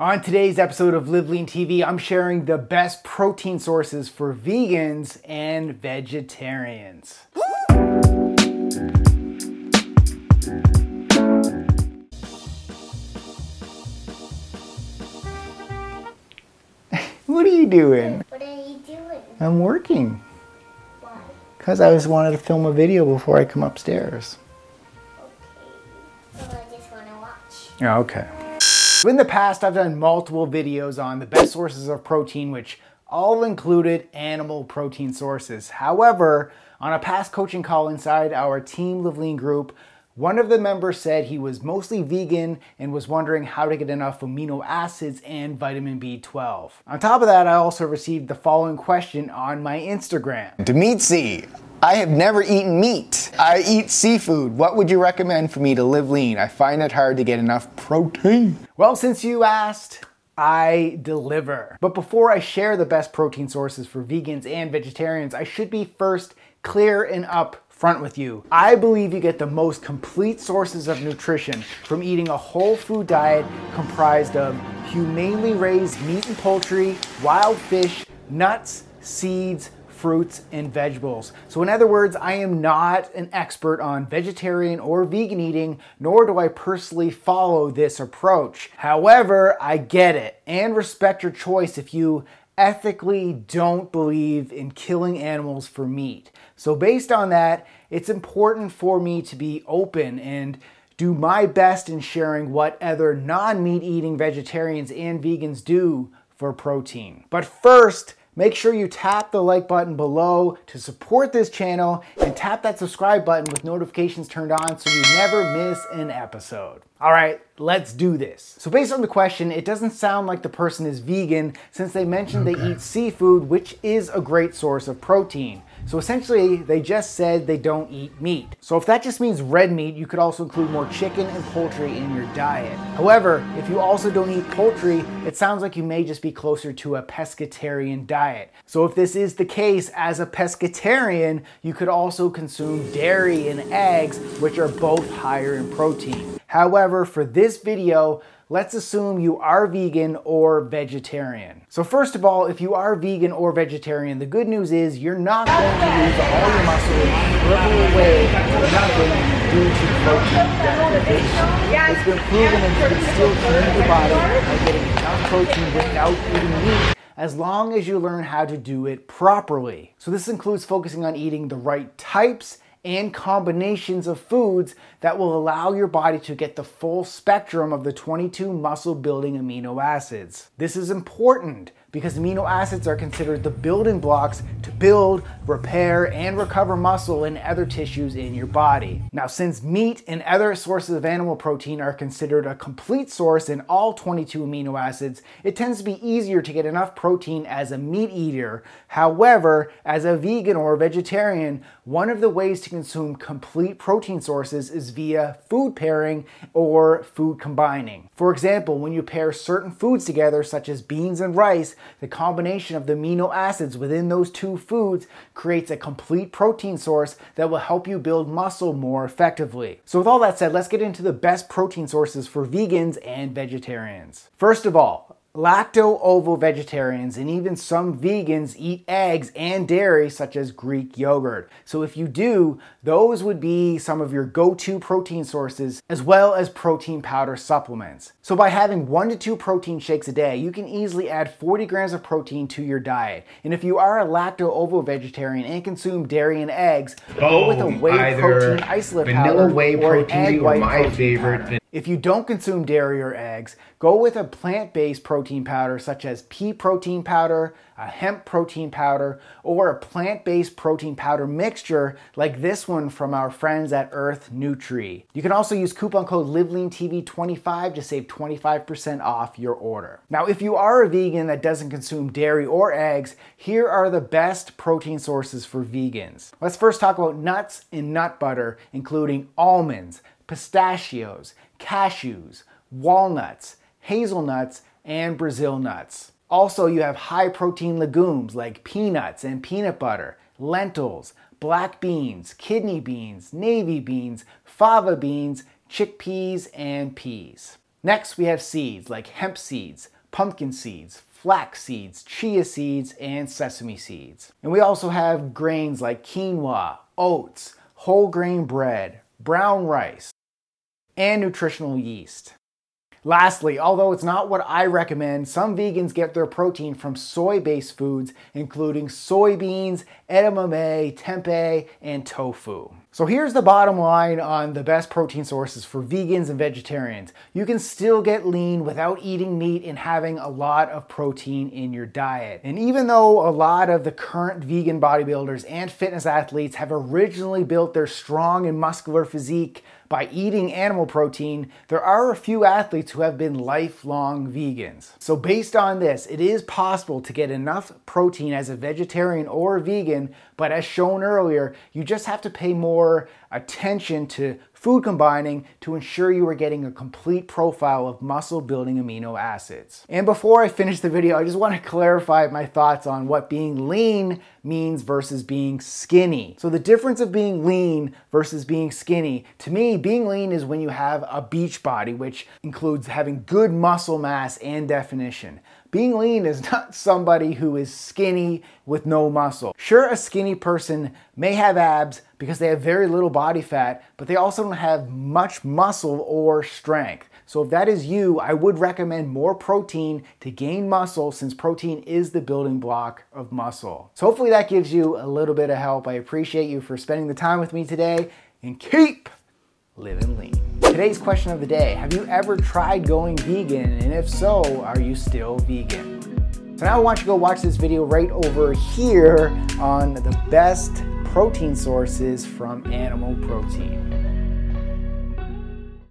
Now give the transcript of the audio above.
On today's episode of Live Lean TV, I'm sharing the best protein sources for vegans and vegetarians. what are you doing? What are you doing? I'm working Why? because I just wanted to film a video before I come upstairs. Okay. So I just want to watch. Yeah, okay. In the past, I've done multiple videos on the best sources of protein, which all included animal protein sources. However, on a past coaching call inside our Team Live Lean group, one of the members said he was mostly vegan and was wondering how to get enough amino acids and vitamin B12. On top of that, I also received the following question on my Instagram. Demetzi, I have never eaten meat. I eat seafood. What would you recommend for me to live lean? I find it hard to get enough protein. Well, since you asked, I deliver. But before I share the best protein sources for vegans and vegetarians, I should be first clear and up front with you. I believe you get the most complete sources of nutrition from eating a whole food diet comprised of humanely raised meat and poultry, wild fish, nuts, seeds, fruits, and vegetables. So, in other words, I am not an expert on vegetarian or vegan eating, nor do I personally follow this approach. However, I get it and respect your choice if you ethically don't believe in killing animals for meat. So, based on that, it's important for me to be open and do my best in sharing what other non meat eating vegetarians and vegans do for protein. But first, Make sure you tap the like button below to support this channel and tap that subscribe button with notifications turned on so you never miss an episode. All right, let's do this. So, based on the question, it doesn't sound like the person is vegan since they mentioned okay. they eat seafood, which is a great source of protein. So essentially, they just said they don't eat meat. So if that just means red meat, you could also include more chicken and poultry in your diet. However, if you also don't eat poultry, it sounds like you may just be closer to a pescatarian diet. So if this is the case, as a pescatarian, you could also consume dairy and eggs, which are both higher in protein. However, for this video, let's assume you are vegan or vegetarian. So, first of all, if you are vegan or vegetarian, the good news is you're not going to lose all your muscle and shrivel away to nothing due to protein. It's been proven that you can still clean your body by getting enough protein without eating meat as long as you learn how to do it properly. So, this includes focusing on eating the right types and combinations of foods that will allow your body to get the full spectrum of the 22 muscle building amino acids. This is important because amino acids are considered the building blocks to build, repair, and recover muscle and other tissues in your body. Now, since meat and other sources of animal protein are considered a complete source in all 22 amino acids, it tends to be easier to get enough protein as a meat eater. However, as a vegan or vegetarian, one of the ways to consume complete protein sources is via food pairing or food combining. For example, when you pair certain foods together, such as beans and rice, the combination of the amino acids within those two foods creates a complete protein source that will help you build muscle more effectively. So, with all that said, let's get into the best protein sources for vegans and vegetarians. First of all, Lacto-ovo vegetarians and even some vegans eat eggs and dairy, such as Greek yogurt. So, if you do, those would be some of your go to protein sources, as well as protein powder supplements. So, by having one to two protein shakes a day, you can easily add 40 grams of protein to your diet. And if you are a lacto-ovo vegetarian and consume dairy and eggs, go with a Oh, whey protein isolate vanilla powder whey or protein egg or white my protein favorite, powder. If you don't consume dairy or eggs, go with a plant based protein powder such as pea protein powder, a hemp protein powder, or a plant based protein powder mixture like this one from our friends at Earth Nutri. You can also use coupon code LiveLeanTV25 to save 25% off your order. Now, if you are a vegan that doesn't consume dairy or eggs, here are the best protein sources for vegans. Let's first talk about nuts and nut butter, including almonds, pistachios, cashews, walnuts, hazelnuts, and Brazil nuts. Also, you have high protein legumes like peanuts and peanut butter, lentils, black beans, kidney beans, navy beans, fava beans, chickpeas, and peas. Next, we have seeds like hemp seeds, pumpkin seeds, flax seeds, chia seeds, and sesame seeds. And we also have grains like quinoa, oats, whole grain bread, brown rice, and nutritional yeast. Lastly, although it's not what I recommend, some vegans get their protein from soy based foods, including soybeans, edamame, tempeh, and tofu. So here's the bottom line on the best protein sources for vegans and vegetarians. You can still get lean without eating meat and having a lot of protein in your diet. And even though a lot of the current vegan bodybuilders and fitness athletes have originally built their strong and muscular physique by eating animal protein, there are a few athletes who have been lifelong vegans. So, based on this, it is possible to get enough protein as a vegetarian or vegan, but as shown earlier, you just have to pay more attention to food combining to ensure you are getting a complete profile of muscle building amino acids. And before I finish the video, I just want to clarify my thoughts on what being lean means versus being skinny. So, the difference of being lean versus being skinny, to me, being lean is when you have a beach body, which includes having good muscle mass and definition. Being lean is not somebody who is skinny with no muscle. Sure, a skinny person may have abs because they have very little body fat, but they also don't have much muscle or strength. So, if that is you, I would recommend more protein to gain muscle since protein is the building block of muscle. So, hopefully, that gives you a little bit of help. I appreciate you for spending the time with me today and keep living lean. Today's question of the day Have you ever tried going vegan? And if so, are you still vegan? So now I want you to go watch this video right over here on the best protein sources from animal protein.